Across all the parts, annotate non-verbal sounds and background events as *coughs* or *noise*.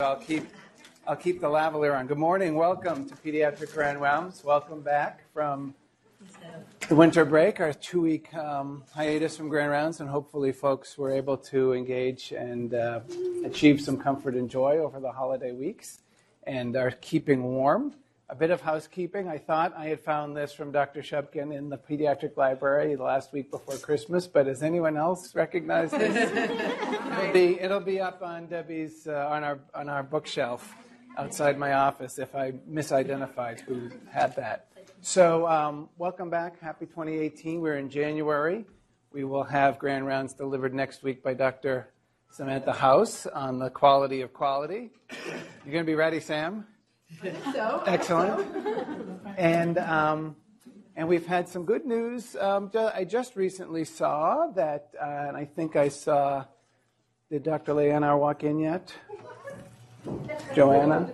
I'll keep I'll keep the lavalier on. Good morning. Welcome to Pediatric Grand Rounds. Welcome back from the winter break, our two-week um, hiatus from Grand Rounds, and hopefully, folks were able to engage and uh, achieve some comfort and joy over the holiday weeks, and are keeping warm. A bit of housekeeping. I thought I had found this from Dr. Shupkin in the pediatric library the last week before Christmas, but has anyone else recognized this? it'll, be, it'll be up on Debbie's uh, on our on our bookshelf outside my office if I misidentified who had that. So, um, welcome back. Happy 2018. We're in January. We will have grand rounds delivered next week by Dr. Samantha House on the quality of quality. You're going to be ready, Sam? So, *laughs* Excellent. And um, and we've had some good news. Um, I just recently saw that, uh, and I think I saw. Did Dr. Leanar walk in yet? *laughs* Joanna.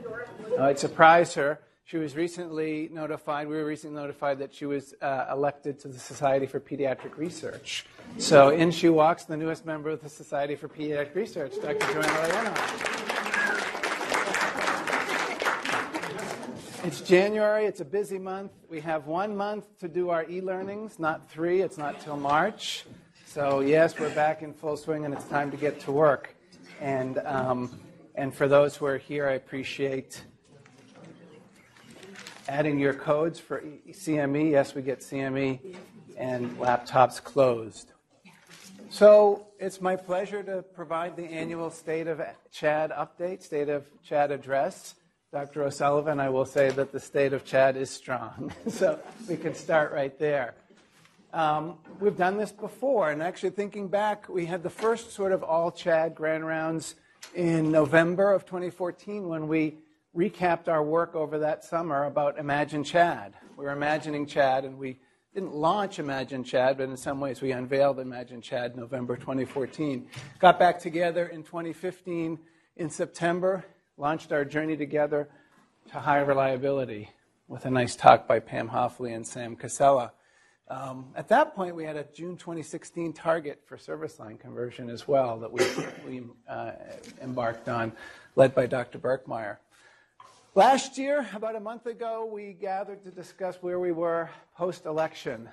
Oh, it surprised her. She was recently notified. We were recently notified that she was uh, elected to the Society for Pediatric Research. So in she walks, the newest member of the Society for Pediatric Research, Dr. Joanna Leanar. It's January. It's a busy month. We have one month to do our e-learnings, not three. It's not till March. So yes, we're back in full swing, and it's time to get to work. And um, and for those who are here, I appreciate adding your codes for E- CME. Yes, we get CME and laptops closed. So it's my pleasure to provide the annual State of CHaD update, State of CHaD address. Dr. O'Sullivan, I will say that the state of CHaD is strong. *laughs* so we can start right there. Um, we've done this before, and actually thinking back, we had the first sort of all CHaD grand rounds in November of 2014 when we recapped our work over that summer about Imagine CHaD. We were imagining CHaD, and we didn't launch Imagine CHaD, but in some ways we unveiled Imagine CHaD November 2014. Got back together in 2015 in September, launched our journey together to high reliability with a nice talk by Pam Hoffley and Sam Casella. Um, at that point, we had a June 2016 target for service line conversion as well that we, we uh, embarked on, led by Dr. Birkmeyer. Last year, about a month ago, we gathered to discuss where we were post election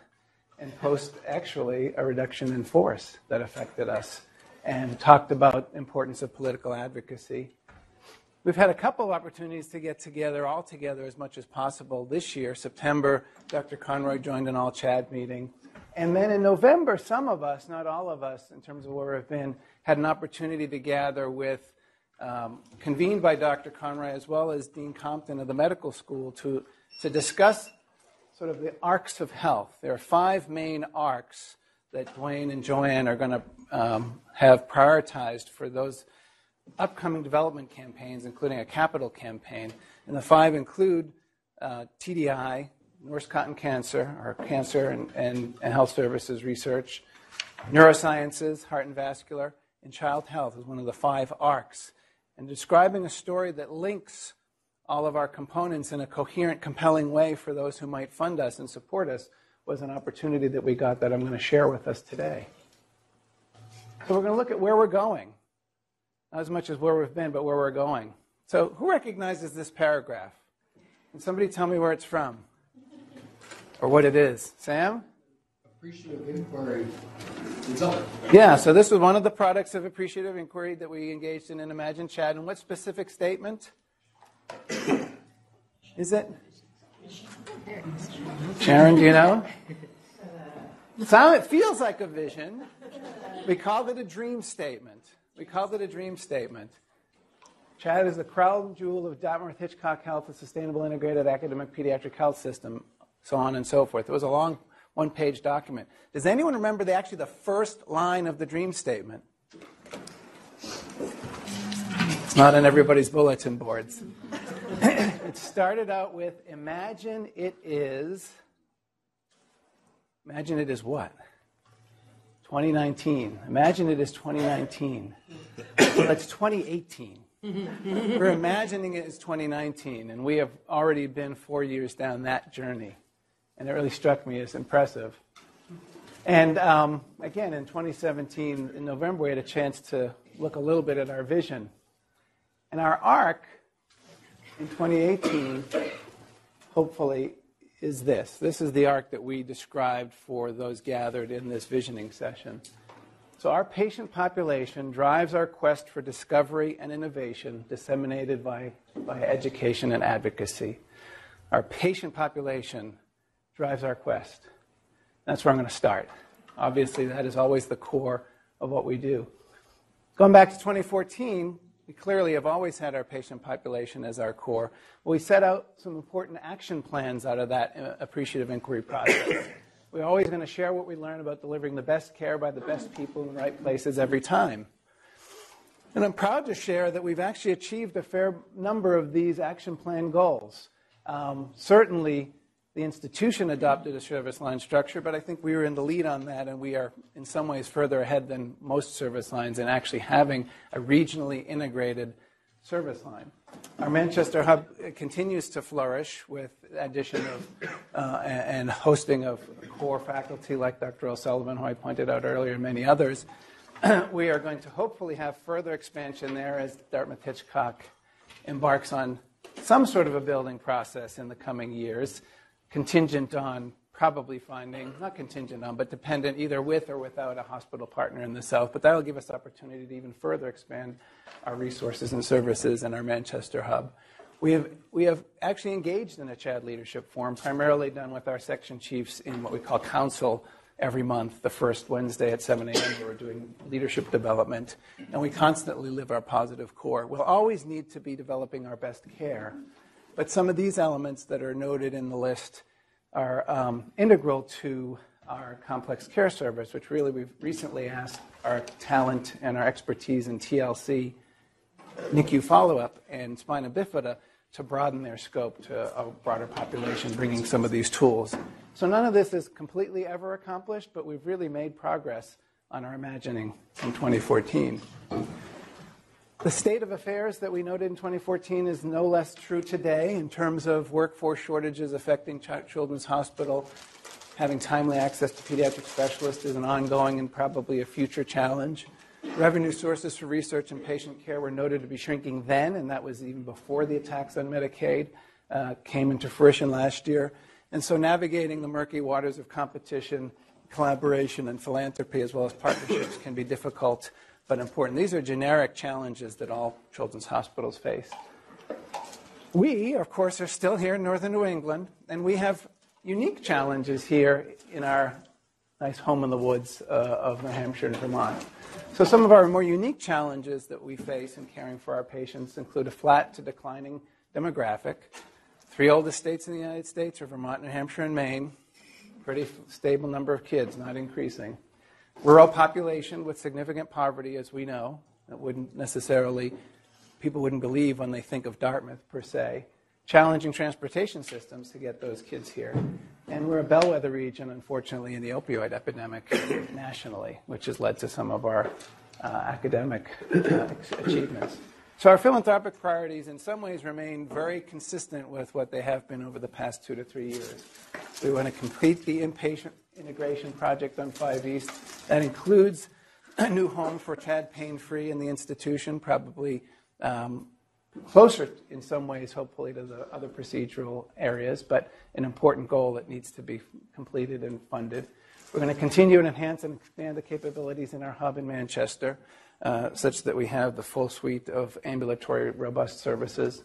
and post actually a reduction in force that affected us and talked about importance of political advocacy. We've had a couple of opportunities to get together, all together as much as possible. This year, September, Dr. Conroy joined an all CHaD meeting. And then in November, some of us, not all of us, in terms of where we've been, had an opportunity to gather with, um, convened by Dr. Conroy as well as Dean Compton of the medical school to, to discuss sort of the arcs of health. There are five main arcs that Duane and Joanne are going to um, have prioritized for those upcoming development campaigns, including a capital campaign. And the five include uh, TDI, Norris Cotton cancer, or cancer and, and, and health services research, neurosciences, heart and vascular, and child health is one of the five arcs. And describing a story that links all of our components in a coherent, compelling way for those who might fund us and support us was an opportunity that we got that I'm going to share with us today. So we're going to look at where we're going. Not as much as where we've been, but where we're going. So, who recognizes this paragraph? Can somebody tell me where it's from? Or what it is? Sam? Appreciative inquiry result. Yeah, so this was one of the products of appreciative inquiry that we engaged in in Imagine CHaD. And what specific statement? Is it? Sharon, do you know? Sound, it feels like a vision. We called it a dream statement. We called it a dream statement. CHaD is the crown jewel of Dartmouth Hitchcock Health, a sustainable integrated academic pediatric health system, so on and so forth. It was a long one page document. Does anyone remember the, actually the first line of the dream statement? It's not on everybody's bulletin boards. *coughs* it started out with Imagine it is. Imagine it is what? 2019. Imagine it is 2019. well, it's 2018. We're imagining it as 2019, and we have already been four years down that journey. And it really struck me as impressive. And um, again, in 2017, in November, we had a chance to look a little bit at our vision. And our arc in 2018, hopefully, is this. This is the arc that we described for those gathered in this visioning session. So, our patient population drives our quest for discovery and innovation disseminated by, by education and advocacy. Our patient population drives our quest. That's where I'm going to start. Obviously, that is always the core of what we do. Going back to 2014, we clearly have always had our patient population as our core. We set out some important action plans out of that uh, appreciative inquiry process. We're always going to share what we learn about delivering the best care by the best people in the right places every time. And I'm proud to share that we've actually achieved a fair number of these action plan goals. Um, certainly, the institution adopted a service line structure, but I think we were in the lead on that, and we are in some ways further ahead than most service lines in actually having a regionally integrated service line. Our Manchester hub continues to flourish with addition of uh, and hosting of core faculty like Dr. O'Sullivan, who I pointed out earlier, and many others. *clears throat* we are going to hopefully have further expansion there as Dartmouth Hitchcock embarks on some sort of a building process in the coming years contingent on probably finding, not contingent on, but dependent either with or without a hospital partner in the South. But that will give us opportunity to even further expand our resources and services in our Manchester hub. We have, we have actually engaged in a CHaD leadership forum, primarily done with our section chiefs in what we call council every month, the first Wednesday at 7 a.m., where we're doing leadership development. And we constantly live our positive core. We'll always need to be developing our best care but some of these elements that are noted in the list are um, integral to our complex care service, which really we've recently asked our talent and our expertise in TLC, NICU follow up, and spina bifida to broaden their scope to a broader population, bringing some of these tools. So none of this is completely ever accomplished, but we've really made progress on our imagining in 2014. The state of affairs that we noted in 2014 is no less true today in terms of workforce shortages affecting Ch- Children's Hospital. Having timely access to pediatric specialists is an ongoing and probably a future challenge. Revenue sources for research and patient care were noted to be shrinking then, and that was even before the attacks on Medicaid uh, came into fruition last year. And so navigating the murky waters of competition, collaboration, and philanthropy, as well as partnerships, can be difficult but important. These are generic challenges that all children's hospitals face. We, of course, are still here in northern New England, and we have unique challenges here in our nice home in the woods uh, of New Hampshire and Vermont. So, some of our more unique challenges that we face in caring for our patients include a flat to declining demographic. Three oldest states in the United States are Vermont, New Hampshire, and Maine. Pretty stable number of kids, not increasing. Rural population with significant poverty, as we know, that wouldn't necessarily, people wouldn't believe when they think of Dartmouth per se. Challenging transportation systems to get those kids here. And we're a bellwether region, unfortunately, in the opioid epidemic nationally, which has led to some of our uh, academic uh, achievements. So our philanthropic priorities in some ways remain very consistent with what they have been over the past two to three years. We want to complete the inpatient integration project on 5 East. That includes a new home for CHaD Pain Free in the institution, probably um, closer in some ways, hopefully, to the other procedural areas, but an important goal that needs to be completed and funded. We're going to continue and enhance and expand the capabilities in our hub in Manchester, uh, such that we have the full suite of ambulatory robust services.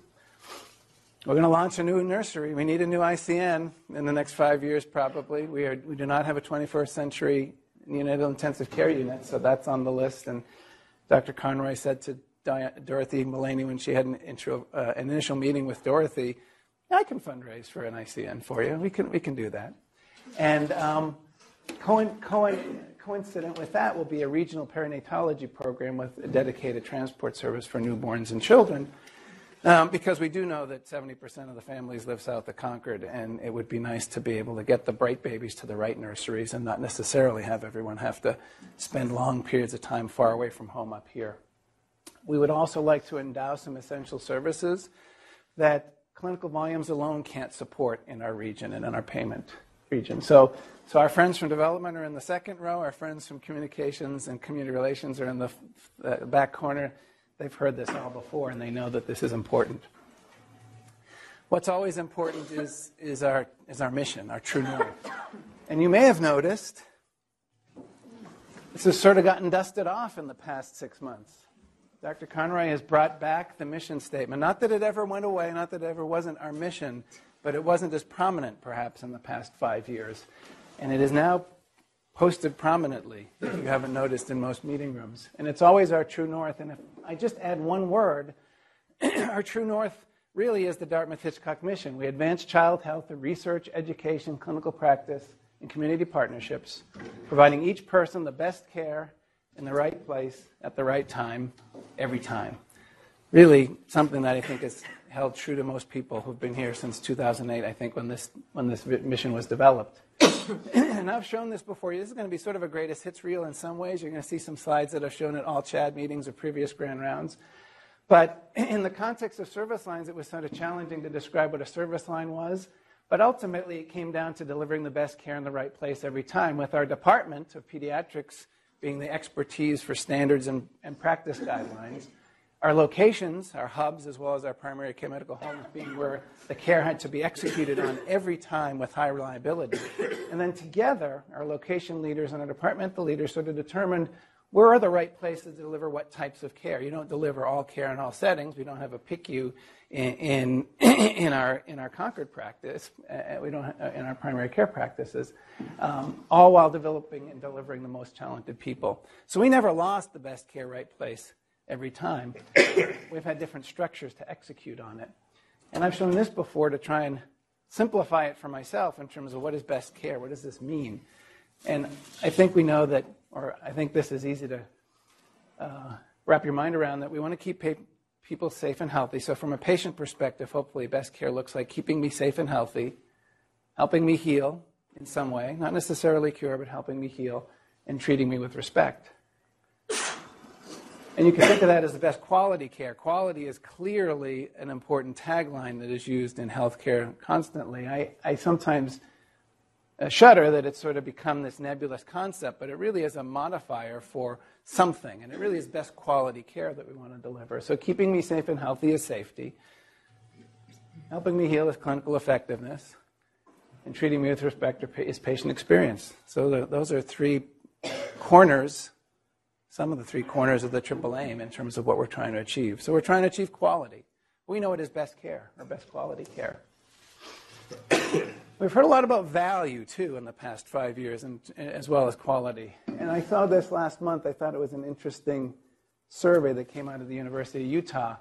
We're going to launch a new nursery. We need a new ICN in the next five years, probably. We, are, we do not have a 21st century neonatal intensive care unit, so that's on the list. And Dr. Conroy said to Dorothy Mullaney when she had an, intro, uh, an initial meeting with Dorothy, I can fundraise for an ICN for you. We can, we can do that. And um, coincident with that will be a regional perinatology program with a dedicated transport service for newborns and children um, because we do know that 70% of the families live south of Concord, and it would be nice to be able to get the bright babies to the right nurseries and not necessarily have everyone have to spend long periods of time far away from home up here. We would also like to endow some essential services that clinical volumes alone can't support in our region and in our payment region. So, so our friends from development are in the second row, our friends from communications and community relations are in the uh, back corner they've heard this all before and they know that this is important. What's always important is, is, our, is our mission, our true north. And you may have noticed this has sort of gotten dusted off in the past six months. Dr. Conroy has brought back the mission statement. Not that it ever went away, not that it ever wasn't our mission, but it wasn't as prominent perhaps in the past five years. And it is now posted prominently, if you haven't noticed, in most meeting rooms. And it's always our true north. And if I just add one word, *clears throat* our true north really is the Dartmouth Hitchcock mission. We advance child health through research, education, clinical practice, and community partnerships, providing each person the best care in the right place at the right time, every time. Really, something that I think is held true to most people who've been here since 2008, I think, when this, when this mission was developed. *coughs* and I've shown this before. This is going to be sort of a greatest hits reel in some ways. You're going to see some slides that I've shown at all CHaD meetings or previous grand rounds. But *coughs* in the context of service lines, it was sort of challenging to describe what a service line was. But ultimately, it came down to delivering the best care in the right place every time, with our department of pediatrics being the expertise for standards and, and practice guidelines. Our locations, our hubs, as well as our primary care medical homes being where the care had to be executed on every time with high reliability. And then together, our location leaders and our departmental leaders sort of determined where are the right places to deliver what types of care. You don't deliver all care in all settings. We don't have a PICU in, in, *clears throat* in our, in our Concord practice. Uh, we don't uh, in our primary care practices, um, all while developing and delivering the most talented people. So we never lost the best care right place every time. We've had different structures to execute on it. And I've shown this before to try and simplify it for myself in terms of what is best care? What does this mean? And I think we know that, or I think this is easy to uh, wrap your mind around, that we want to keep pa- people safe and healthy. So, from a patient perspective, hopefully, best care looks like keeping me safe and healthy, helping me heal in some way, not necessarily cure, but helping me heal, and treating me with respect. And you can think of that as the best quality care. Quality is clearly an important tagline that is used in healthcare constantly. I, I sometimes uh, shudder that it's sort of become this nebulous concept, but it really is a modifier for something, and it really is best quality care that we want to deliver. So keeping me safe and healthy is safety. Helping me heal is clinical effectiveness. And treating me with respect is patient experience. So the, those are three corners some of the three corners of the triple aim in terms of what we're trying to achieve. So we're trying to achieve quality. We know it is best care or best quality care. We've heard a lot about value too in the past five years, and, as well as quality. And I saw this last month. I thought it was an interesting survey that came out of the University of Utah.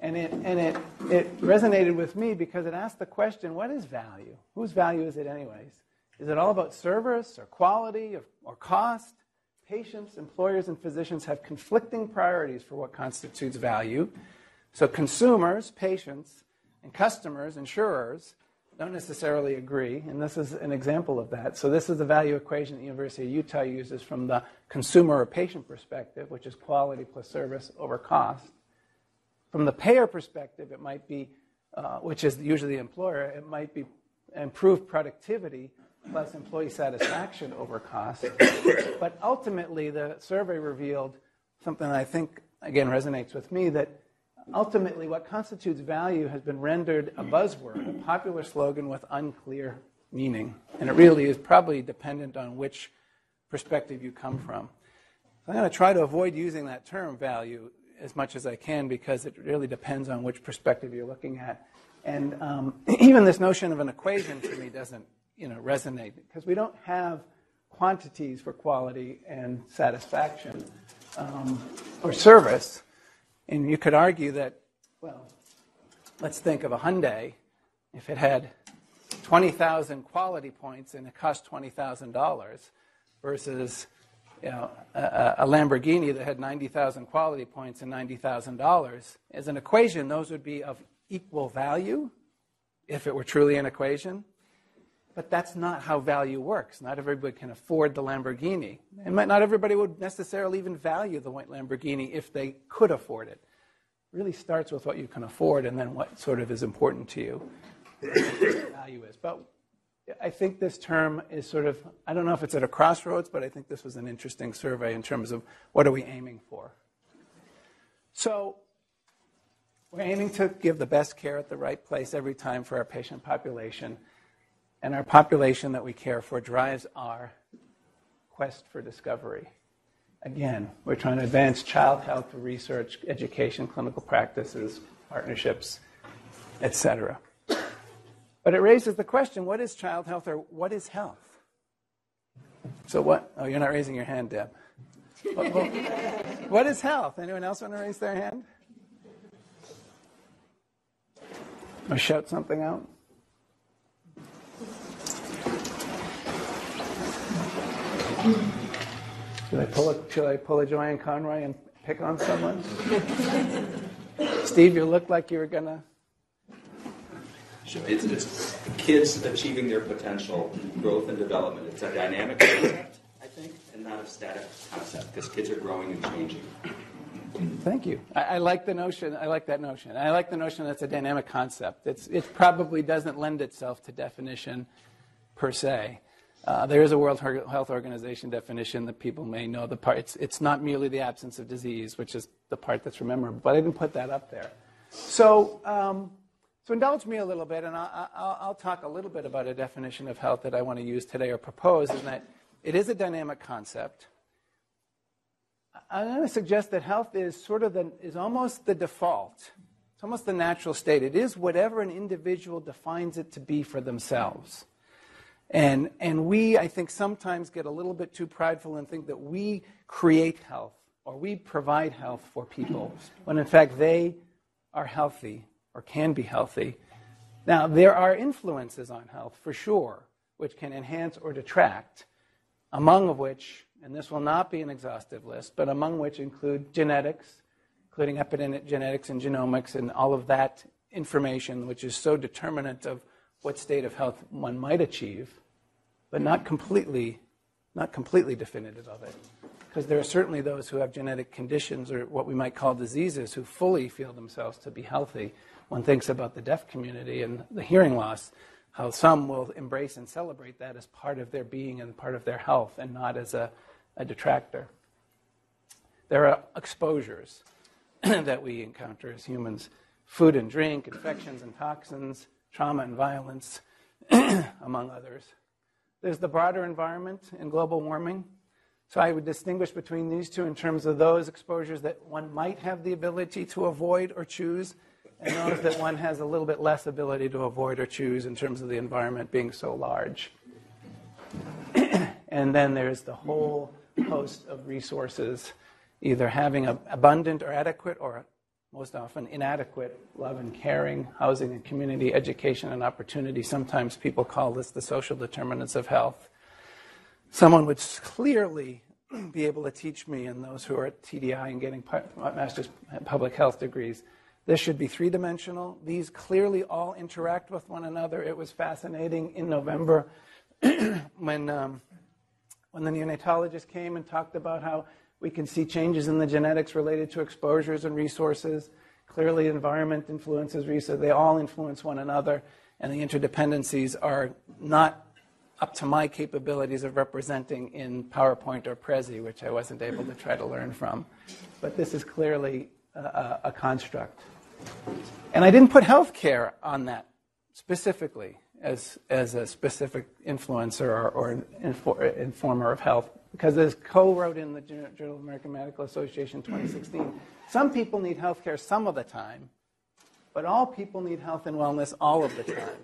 And it, and it, it resonated with me because it asked the question what is value? Whose value is it, anyways? Is it all about service or quality or, or cost? Patients, employers, and physicians have conflicting priorities for what constitutes value. So consumers, patients, and customers, insurers, don't necessarily agree, and this is an example of that. So this is the value equation the University of Utah uses from the consumer or patient perspective, which is quality plus service over cost. From the payer perspective, it might be, uh, which is usually the employer, it might be improved productivity plus employee satisfaction over cost. *coughs* but ultimately, the survey revealed something that I think, again, resonates with me that ultimately what constitutes value has been rendered a buzzword, a popular slogan with unclear meaning. And it really is probably dependent on which perspective you come from. So I'm going to try to avoid using that term value as much as I can because it really depends on which perspective you're looking at. And um, *clears throat* even this notion of an equation to me doesn't you know, resonate because we don't have quantities for quality and satisfaction um, or service. And you could argue that, well, let's think of a Hyundai. If it had 20,000 quality points and it cost $20,000 versus you know, a, a, Lamborghini that had 90,000 quality points and $90,000, as an equation, those would be of equal value if it were truly an equation. But that's not how value works. Not everybody can afford the Lamborghini. And not everybody would necessarily even value the white Lamborghini if they could afford it. It really starts with what you can afford and then what sort of is important to you. *coughs* value is. But I think this term is sort of, I don't know if it's at a crossroads, but I think this was an interesting survey in terms of what are we aiming for. So we're aiming to give the best care at the right place every time for our patient population. And our population that we care for drives our quest for discovery. Again, we're trying to advance child health research, education, clinical practices, partnerships, etc. But it raises the question what is child health or what is health? So, what? Oh, you're not raising your hand, Deb. what, *laughs* what is health? Anyone else want to raise their hand? Or shout something out? Should I pull a, should I pull a Joanne Conroy and pick on someone? Steve, you look like you were gonna. Sure. It's, it's kids achieving their potential, growth and development. It's a dynamic concept, I think, and not a static concept because kids are growing and changing. Thank you. I, I, like the notion. I like that notion. I like the notion that it's a dynamic concept. It's, it probably doesn't lend itself to definition per se. Uh, there is a World Health Organization definition that people may know. The part it's, it's not merely the absence of disease, which is the part that's remembered, but I didn't put that up there. So, um, so indulge me a little bit, and I'll, I'll, I'll talk a little bit about a definition of health that I want to use today or propose, in that it is a dynamic concept. I'm going to suggest that health is sort of the, is almost the default. It's almost the natural state. It is whatever an individual defines it to be for themselves. And, and we, I think, sometimes get a little bit too prideful and think that we create health or we provide health for people when in fact they are healthy or can be healthy. Now, there are influences on health for sure, which can enhance or detract, among of which, and this will not be an exhaustive list, but among which include genetics, including epigenetics and genomics and all of that information, which is so determinant of what state of health one might achieve, but not completely, not completely definitive of it. Because there are certainly those who have genetic conditions or what we might call diseases who fully feel themselves to be healthy. One thinks about the deaf community and the hearing loss, how some will embrace and celebrate that as part of their being and part of their health and not as a, a detractor. There are exposures *clears throat* that we encounter as humans food and drink, infections and toxins, trauma and violence, *clears throat* among others. There's the broader environment and global warming. So I would distinguish between these two in terms of those exposures that one might have the ability to avoid or choose, and those that one has a little bit less ability to avoid or choose in terms of the environment being so large. *clears throat* and then there's the whole host of resources, either having abundant or adequate or most often inadequate love and caring, housing and community, education and opportunity. Sometimes people call this the social determinants of health. Someone would clearly *clears throat* be able to teach me and those who are at TDI and getting master's public health degrees. This should be three dimensional. These clearly all interact with one another. It was fascinating in November *clears throat* when, um, when the neonatologist came and talked about how we can see changes in the genetics related to exposures and resources. Clearly, environment influences resources. They all influence one another, and the interdependencies are not up to my capabilities of representing in PowerPoint or Prezi, which I wasn't able to try to learn from. But this is clearly a, a construct. And I didn't put healthcare on that specifically as, as a specific influencer or, or informer of health because as co wrote in the Journal of American Medical Association 2016, some people need health care some of the time, but all people need health and wellness all of the time.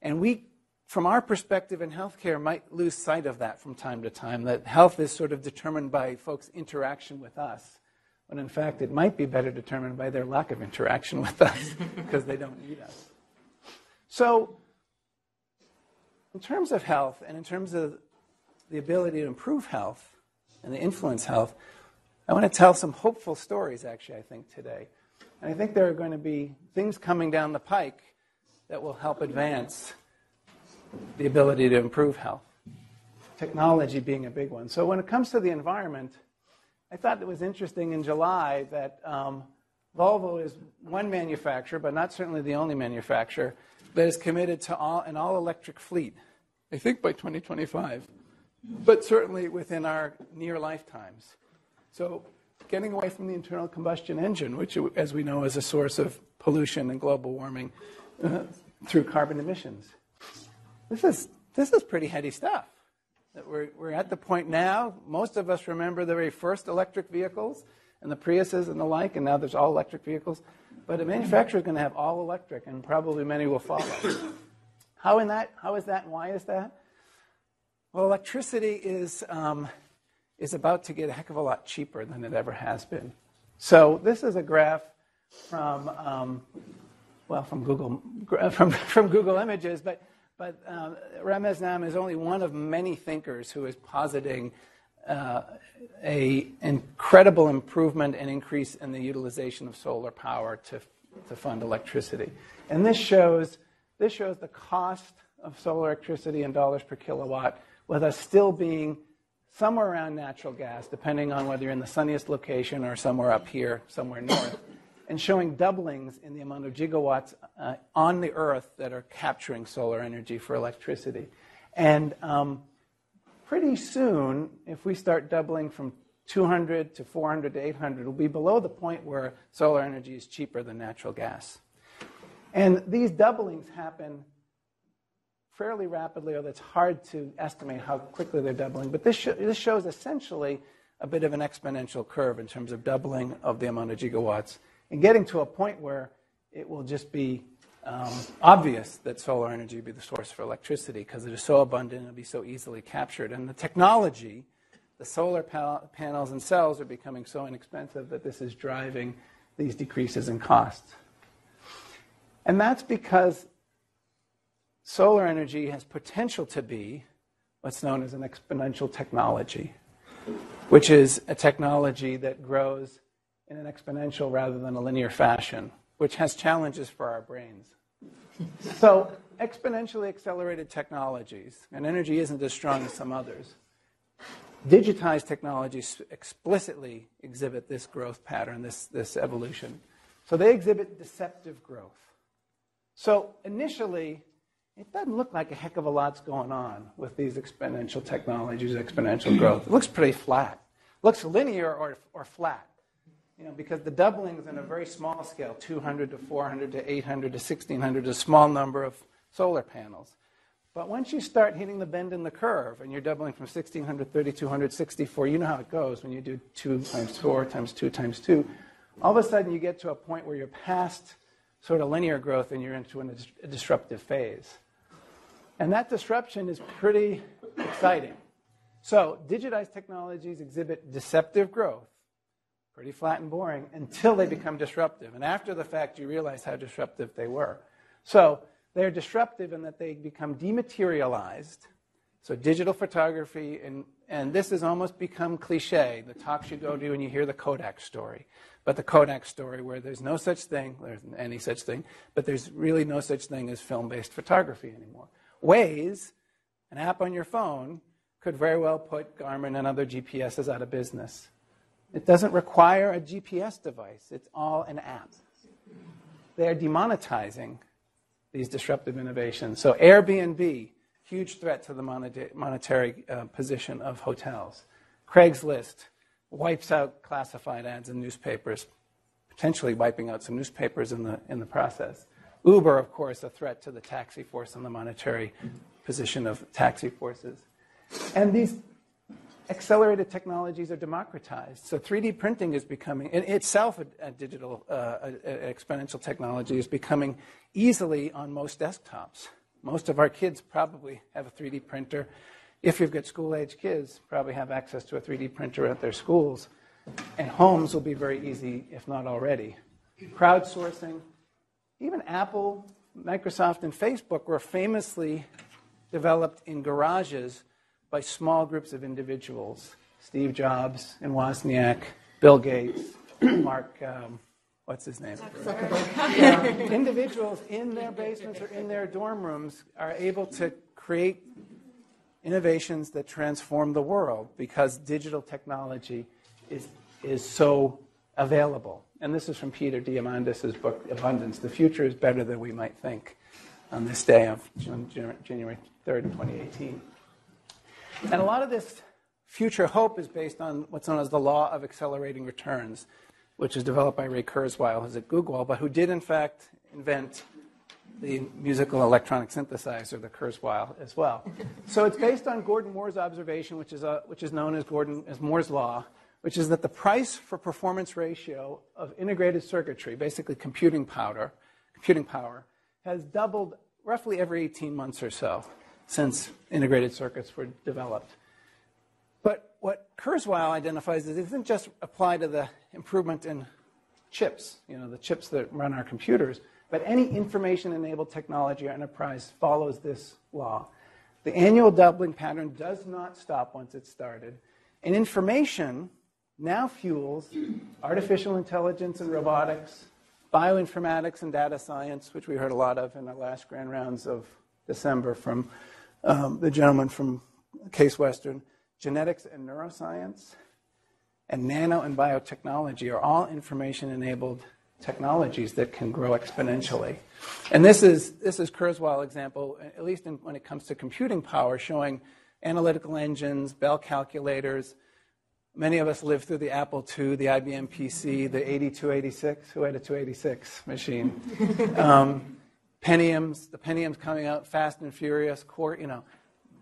And we, from our perspective in healthcare, might lose sight of that from time to time, that health is sort of determined by folks' interaction with us, when in fact it might be better determined by their lack of interaction with us *laughs* because they don't need us. So, in terms of health and in terms of the ability to improve health and to influence health, I want to tell some hopeful stories, actually, I think, today. And I think there are going to be things coming down the pike that will help advance the ability to improve health. Technology being a big one. So, when it comes to the environment, I thought it was interesting in July that um, Volvo is one manufacturer, but not certainly the only manufacturer, that is committed to all, an all electric fleet, I think by 2025 but certainly within our near lifetimes. So getting away from the internal combustion engine, which, as we know, is a source of pollution and global warming uh, through carbon emissions. This is, this is pretty heady stuff. That we're, we're at the point now, most of us remember the very first electric vehicles and the Priuses and the like, and now there's all electric vehicles. But a manufacturer is going to have all electric, and probably many will follow. how, in that, how is that, and why is that? Well, electricity is, um, is about to get a heck of a lot cheaper than it ever has been. So this is a graph from, um, well, from Google, *laughs* from, from Google Images, but, but um, is only one of many thinkers who is positing uh, a incredible improvement and increase in the utilization of solar power to, to fund electricity. And this shows, this shows the cost of solar electricity in dollars per kilowatt, with us still being somewhere around natural gas, depending on whether you're in the sunniest location or somewhere up here, somewhere north, and showing doublings in the amount of gigawatts uh, on the Earth that are capturing solar energy for electricity. And um, pretty soon, if we start doubling from 200 to 400 to 800, it'll be below the point where solar energy is cheaper than natural gas. And these doublings happen fairly rapidly, although it's hard to estimate how quickly they're doubling. But this, sh- this shows essentially a bit of an exponential curve in terms of doubling of the amount of gigawatts and getting to a point where it will just be um, obvious that solar energy would be the source for electricity because it is so abundant and it'll be so easily captured. And the technology, the solar pa- panels and cells are becoming so inexpensive that this is driving these decreases in costs. And that's because solar energy has potential to be what's known as an exponential technology, which is a technology that grows in an exponential rather than a linear fashion which has challenges for our brains. so, exponentially accelerated technologies, and energy isn't as strong as some others, digitized technologies explicitly exhibit this growth pattern, this, this evolution. So, they exhibit deceptive growth. So, initially, it doesn't look like a heck of a lot's going on with these exponential technologies, exponential growth. It looks pretty flat. It looks linear or, or flat. You know, because the doublings in a very small scale, 200 to 400 to 800 to 1600, is a small number of solar panels. But once you start hitting the bend in the curve and you're doubling from 1600, 3200, 64, you know how it goes when you do 2 times 4 times 2 times 2. All of a sudden you get to a point where you're past sort of linear growth and you're into a disruptive phase. And that disruption is pretty exciting. So, digitized technologies exhibit deceptive growth pretty flat and boring until they become disruptive. And after the fact, you realize how disruptive they were. So they're disruptive in that they become dematerialized. So digital photography, and, and this has almost become cliche. The talks you go to and you hear the Kodak story. But the Kodak story, where there's no such thing, there's any such thing, but there's really no such thing as film based photography anymore. Waze, an app on your phone, could very well put Garmin and other GPSs out of business. It doesn't require a GPS device, it's all an app. They are demonetizing these disruptive innovations. So, Airbnb, huge threat to the monetary uh, position of hotels. Craigslist wipes out classified ads in newspapers, potentially wiping out some newspapers in the, in the process. Uber, of course, a threat to the taxi force and the monetary position of taxi forces. And these accelerated technologies are democratized. So 3D printing is becoming, in itself, a, a digital, uh, a, a exponential technology is becoming easily on most desktops. Most of our kids probably have a 3D printer. If you've got school age kids, probably have access to a 3D printer at their schools. And homes will be very easy, if not already. Crowdsourcing, even Apple, Microsoft, and Facebook were famously developed in garages by small groups of individuals Steve Jobs and Wozniak, Bill Gates, Mark, um, what's his name? yeah. *laughs* Individuals in their basements or in their dorm rooms are able to create innovations that transform the world because digital technology is, is so available. And this is from Peter Diamandis' book, Abundance. The future is better than we might think on this day of January 3rd, 2018. And a lot of this future hope is based on what's known as the law of accelerating returns, which is developed by Ray Kurzweil, who's at Google, but who did in fact invent the musical electronic synthesizer, the Kurzweil, as well. so it's based on Gordon Moore's observation, which is, a, which is known as Gordon as Moore's law, which is that the price for performance ratio of integrated circuitry, basically computing power, computing power, has doubled roughly every 18 months or so since integrated circuits were developed. But what Kurzweil identifies is it doesn't just apply to the improvement in chips, you know, the chips that run our computers, but any information-enabled technology or enterprise follows this law. The annual doubling pattern does not stop once it's started. And information now fuels artificial intelligence and robotics, bioinformatics and data science, which we heard a lot of in the last grand rounds of December from um, the gentleman from Case Western, genetics and neuroscience, and nano and biotechnology are all information enabled technologies that can grow exponentially. And this is, this is Kurzweil example, at least in, when it comes to computing power, showing analytical engines, Bell calculators, Many of us lived through the Apple II, the IBM PC, the 8286. Who had a 286 machine? *laughs* um, Pentiums, the Pentiums coming out fast and furious. Core, you know,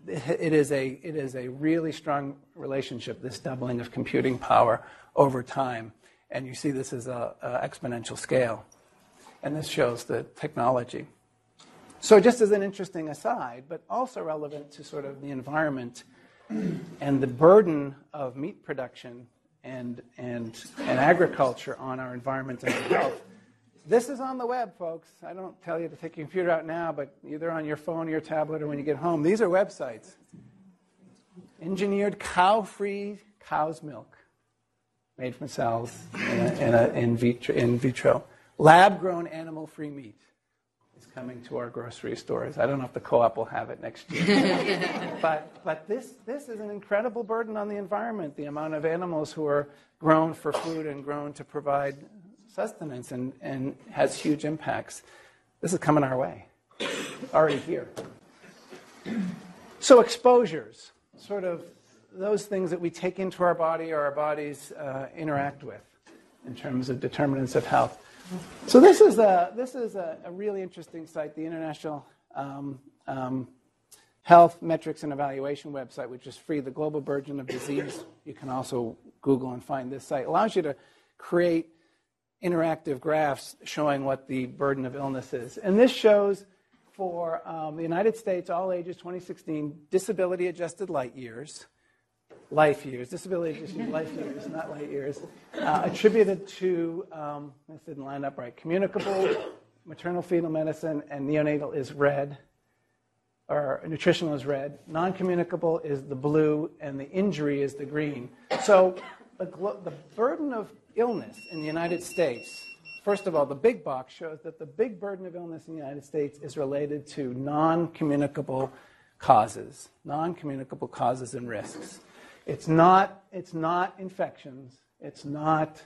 it is a it is a really strong relationship. This doubling of computing power over time, and you see this as a, a exponential scale, and this shows the technology. So, just as an interesting aside, but also relevant to sort of the environment and the burden of meat production and, and, and agriculture on our environment and our health. This is on the web, folks. I don't tell you to take your computer out now, but either on your phone or your tablet or when you get home. These are websites. Engineered cow free cow's milk made from cells in, a, in, a, in, vitro, in vitro. Lab grown animal free meat coming to our grocery stores. I don't know if the co-op will have it next year. *laughs* but but this, this is an incredible burden on the environment, the amount of animals who are grown for food and grown to provide sustenance and, and has huge impacts. This is coming our way, already here. So exposures, sort of those things that we take into our body or our bodies uh, interact with in terms of determinants of health. So this is a this is a, a really interesting site, the International um, um, Health Metrics and Evaluation website, which is free. The Global Burden of Disease. You can also Google and find this site. It allows you to create interactive graphs showing what the burden of illness is, and this shows for um, the United States, all ages 2016, disability adjusted light years life years, disability just life years, not light years, uh, attributed to, um, this didn't line up right, communicable, maternal fetal medicine, and neonatal is red, or nutritional is red. Non communicable is the blue, and the injury is the green. So the, the burden of illness in the United States, first of all, the big box shows that the big burden of illness in the United States is related to non communicable causes, non communicable causes and risks. It's not, it's not infections. It's not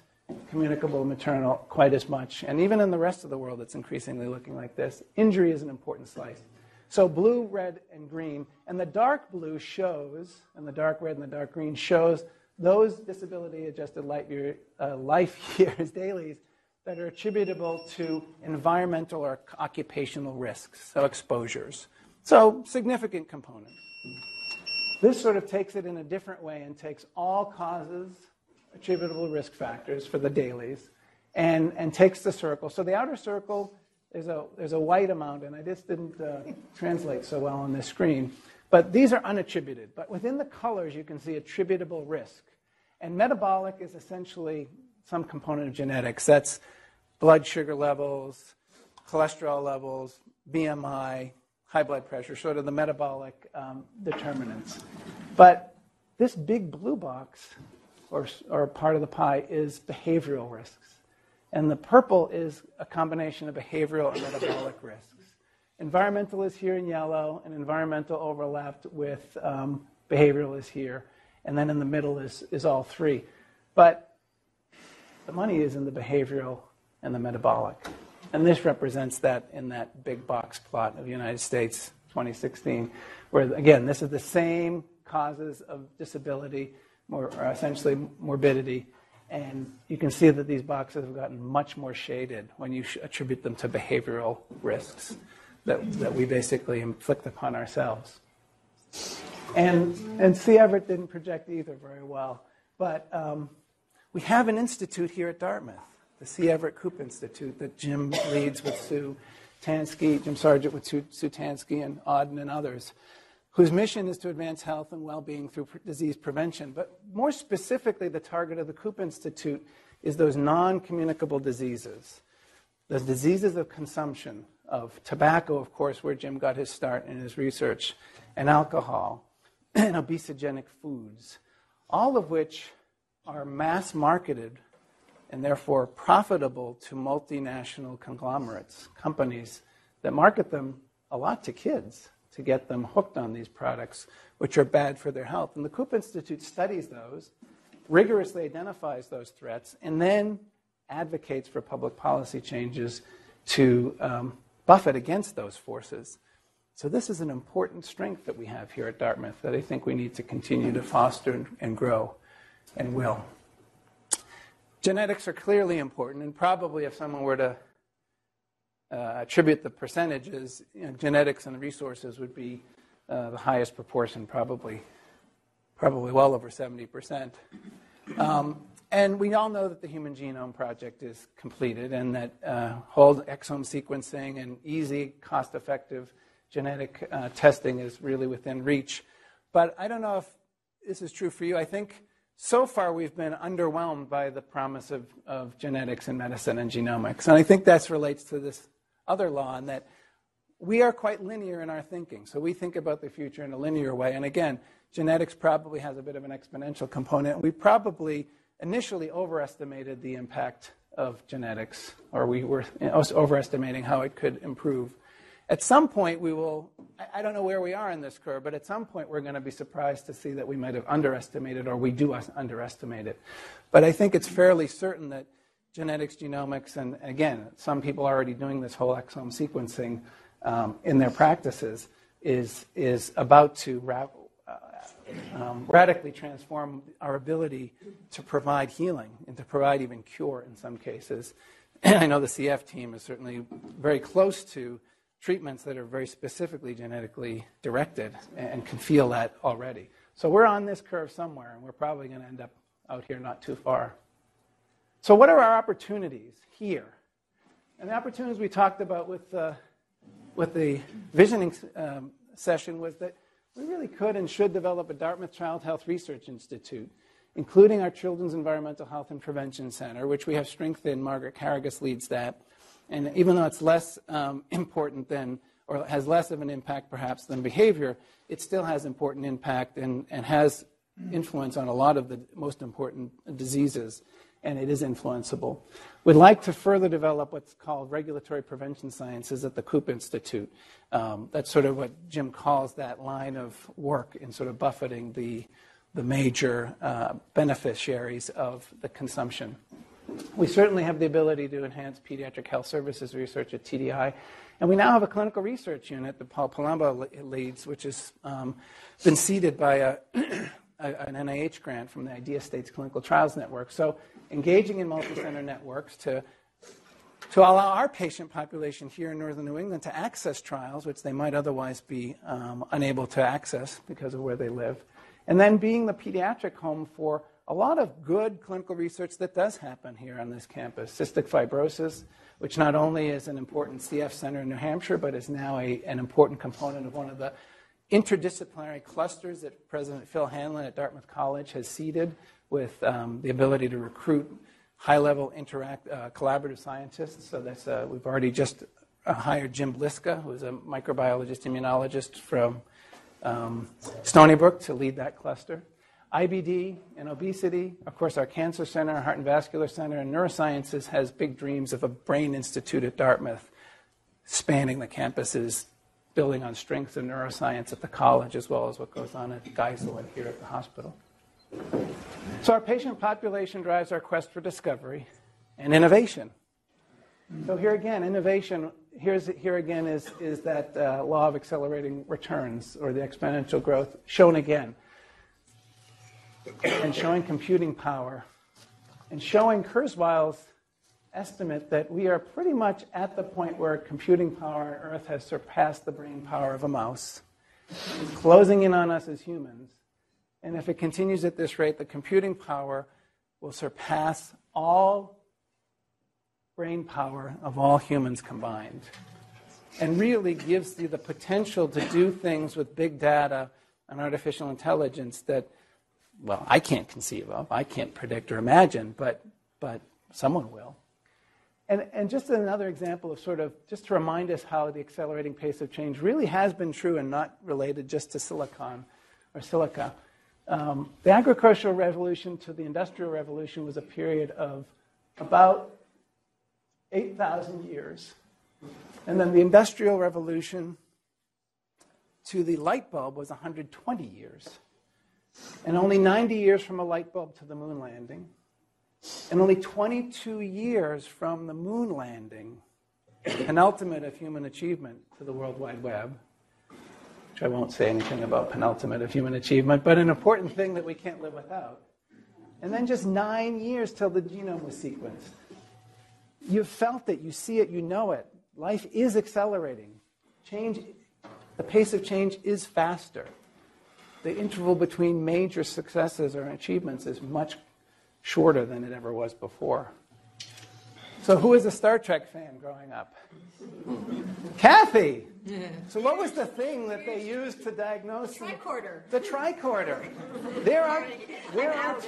communicable maternal quite as much. And even in the rest of the world, it's increasingly looking like this. Injury is an important slice. So blue, red, and green. And the dark blue shows, and the dark red and the dark green shows those disability adjusted year, uh, life *laughs* years, DALYs, that are attributable to environmental or occupational risks, so exposures. So significant components. This sort of takes it in a different way and takes all causes, attributable risk factors for the DALYs, and, and takes the circle. So the outer circle, is a, there's a white amount, and I just didn't uh, translate so well on this screen. But these are unattributed. But within the colors, you can see attributable risk. And metabolic is essentially some component of genetics. That's blood sugar levels, cholesterol levels, BMI, high blood pressure, sort of the metabolic um, determinants. But this big blue box, or, or part of the pie, is behavioral risks. And the purple is a combination of behavioral and metabolic risks. Environmental is here in yellow, and environmental overlapped with um, behavioral is here. And then in the middle is, is all three. But the money is in the behavioral and the metabolic. And this represents that in that big box plot of the United States 2016, where again, this is the same causes of disability, more, or essentially morbidity. And you can see that these boxes have gotten much more shaded when you attribute them to behavioral risks that, that we basically inflict upon ourselves. And, and C. Everett didn't project either very well. But um, we have an institute here at Dartmouth, the C. Everett Koop Institute, that Jim leads with Sue Tanski, Jim Sargent with Sue, Sue Tanski, and Auden and others, whose mission is to advance health and well being through disease prevention. But more specifically, the target of the Koop Institute is those non communicable diseases, the diseases of consumption, of tobacco, of course, where Jim got his start in his research, and alcohol, *clears throat* and obesogenic foods, all of which are mass marketed and therefore profitable to multinational conglomerates, companies that market them a lot to kids to get them hooked on these products, which are bad for their health. And the Koop Institute studies those, rigorously identifies those threats, and then advocates for public policy changes to um, buffet against those forces. So, this is an important strength that we have here at Dartmouth that I think we need to continue to foster and, and grow and will. Genetics are clearly important, and probably if someone were to uh, attribute the percentages, you know, genetics and resources would be uh, the highest proportion, probably, probably well over 70%. Um, and we all know that the Human Genome Project is completed and that uh, whole exome sequencing and easy, cost effective genetic uh, testing is really within reach. But I don't know if this is true for you. I think so far we've been underwhelmed by the promise of, of genetics in medicine and genomics. And I think that relates to this other law in that we are quite linear in our thinking. So we think about the future in a linear way. And again, genetics probably has a bit of an exponential component. We probably initially overestimated the impact of genetics, or we were overestimating how it could improve. At some point, we will, I don't know where we are in this curve, but at some point, we're going to be surprised to see that we might have underestimated or we do underestimate it. But I think it's fairly certain that genetics, genomics, and again, some people are already doing this whole exome sequencing um, in their practices, is, is about to ra- uh, um, radically transform our ability to provide healing and to provide even cure in some cases. *clears throat* I know the CF team is certainly very close to treatments that are very specifically genetically directed and can feel that already. So we're on this curve somewhere, and we're probably going to end up out here not too far. So, what are our opportunities here? And the opportunities we talked about with, uh, with the visioning um, session was that we really could and should develop a Dartmouth Child Health Research Institute, including our Children's Environmental Health and Prevention Center, which we have strengthened. Margaret Karagas leads that. And even though it's less um, important than, or has less of an impact perhaps than behavior, it still has important impact and, and has influence on a lot of the most important diseases and it is influenceable. We'd like to further develop what's called regulatory prevention sciences at the Koop Institute. Um, that's sort of what Jim calls that line of work in sort of buffeting the, the major uh, beneficiaries of the consumption. We certainly have the ability to enhance pediatric health services research at TDI. And we now have a clinical research unit that Paul Palumbo leads, which has um, been seeded by a, *clears throat* an NIH grant from the IDeA States Clinical Trials Network. So engaging in multi-center networks to, to allow our patient population here in northern New England to access trials, which they might otherwise be um, unable to access because of where they live. And then being the pediatric home for a lot of good clinical research that does happen here on this campus. Cystic fibrosis, which not only is an important CF center in New Hampshire, but is now a, an important component of one of the interdisciplinary clusters that President Phil Hanlon at Dartmouth College has seeded with um, the ability to recruit high-level interact uh, collaborative scientists. So that's uh, we've already just uh, hired Jim Bliska, who is a microbiologist immunologist from um, Stony Brook, to lead that cluster. IBD and obesity, of course, our cancer center, our heart and vascular center, and neurosciences has big dreams of a brain institute at Dartmouth, spanning the campuses, building on strengths in neuroscience at the college as well as what goes on at Geisel and here at the hospital. So our patient population drives our quest for discovery and innovation. So here again, innovation, here's, here again is, is that uh, law of accelerating returns or the exponential growth shown again. And showing computing power and showing Kurzweil's estimate that we are pretty much at the point where computing power on Earth has surpassed the brain power of a mouse. It's closing in on us as humans. And if it continues at this rate, the computing power will surpass all brain power of all humans combined. And really gives you the potential to do things with big data and artificial intelligence that, well, I can't conceive of, I can't predict or imagine, but, but someone will. And, and just another example of sort of, just to remind us how the accelerating pace of change really has been true and not related just to silicon or silica. Um, the agricultural revolution to the industrial revolution was a period of about 8,000 years. And then the Industrial Revolution to the light bulb was 120 years. And only 90 years from a light bulb to the moon landing. And only 22 years from the moon landing, penultimate of human achievement to the World Wide Web, which I won't say anything about penultimate of human achievement, but an important thing that we can't live without. And then just nine years till the genome was sequenced. You've felt it, you see it, you know it. Life is accelerating. Change, the pace of change is faster. The interval between major successes or achievements is much shorter than it ever was before. So, who was a Star Trek fan growing up? *laughs* Kathy. So, what was the thing that they used to diagnose the tricorder? The tricorder. There are *laughs* there are,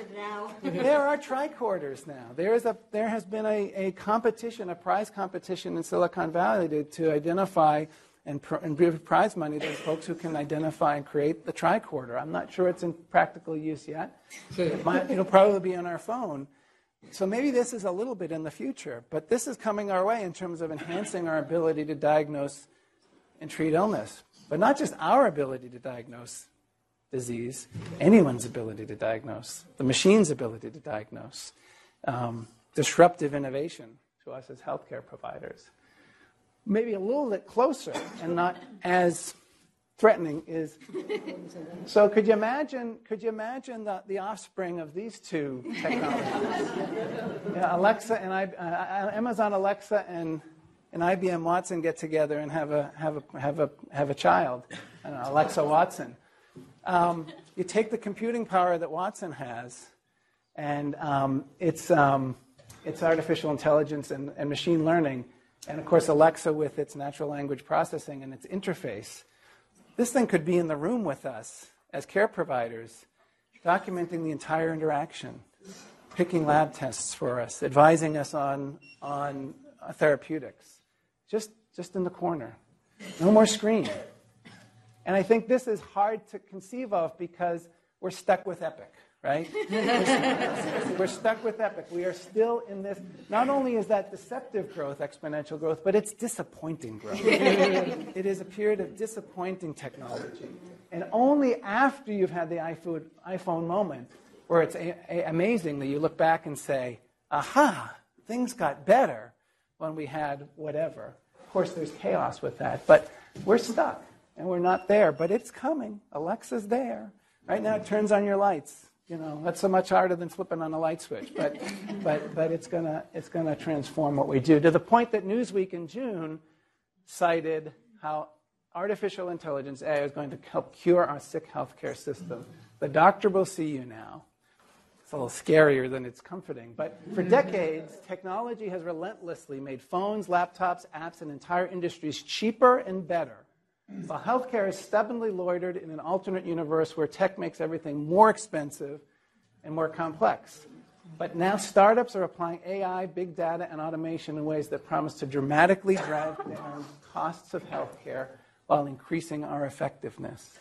there are tricorders now. There is a there has been a, a competition, a prize competition in Silicon Valley to, to identify and, pr- and give prize money to folks who can identify and create the tricorder. I'm not sure it's in practical use yet. It might, it'll probably be on our phone. So maybe this is a little bit in the future, but this is coming our way in terms of enhancing our ability to diagnose and treat illness. But not just our ability to diagnose disease, anyone's ability to diagnose, the machine's ability to diagnose, um, disruptive innovation to us as healthcare providers. Maybe a little bit closer and not as threatening is. So could you imagine could you imagine the, the offspring of these two technologies? Yeah, alexa and I, uh, amazon alexa and, and ibm watson get together and have a have a have a have a child know, alexa watson. Um, you take the computing power that watson has and um, it's um, it's artificial intelligence and, and machine learning and of course alexa with its natural language processing and its interface this thing could be in the room with us as care providers, documenting the entire interaction, picking lab tests for us, advising us on, on uh, therapeutics, just, just in the corner. No more screen. And I think this is hard to conceive of because we're stuck with Epic right? *laughs* We're stuck with Epic. We are still in this. Not only is that deceptive growth, exponential growth, but it's disappointing growth. *laughs* it is a period of disappointing technology. And only after you've had the iPhone, iPhone moment, where it's a, a, amazing that you look back and say, aha, things got better when we had whatever. Of course, there's chaos with that, but we're stuck and we're not there. But it's coming. Alexa's there. Right now, it turns on your lights you know, that's so much harder than flipping on a light switch, but, *laughs* but, but it's going it's gonna transform what we do to the point that Newsweek in June cited how artificial intelligence AI is going to help cure our sick healthcare system. The doctor will see you now. It's a little scarier than it's comforting. But for decades, technology has relentlessly made phones, laptops, apps, and entire industries cheaper and better while healthcare has stubbornly loitered in an alternate universe where tech makes everything more expensive and more complex. But now startups are applying AI, big data, and automation in ways that promise to dramatically drive down costs of healthcare while increasing our effectiveness.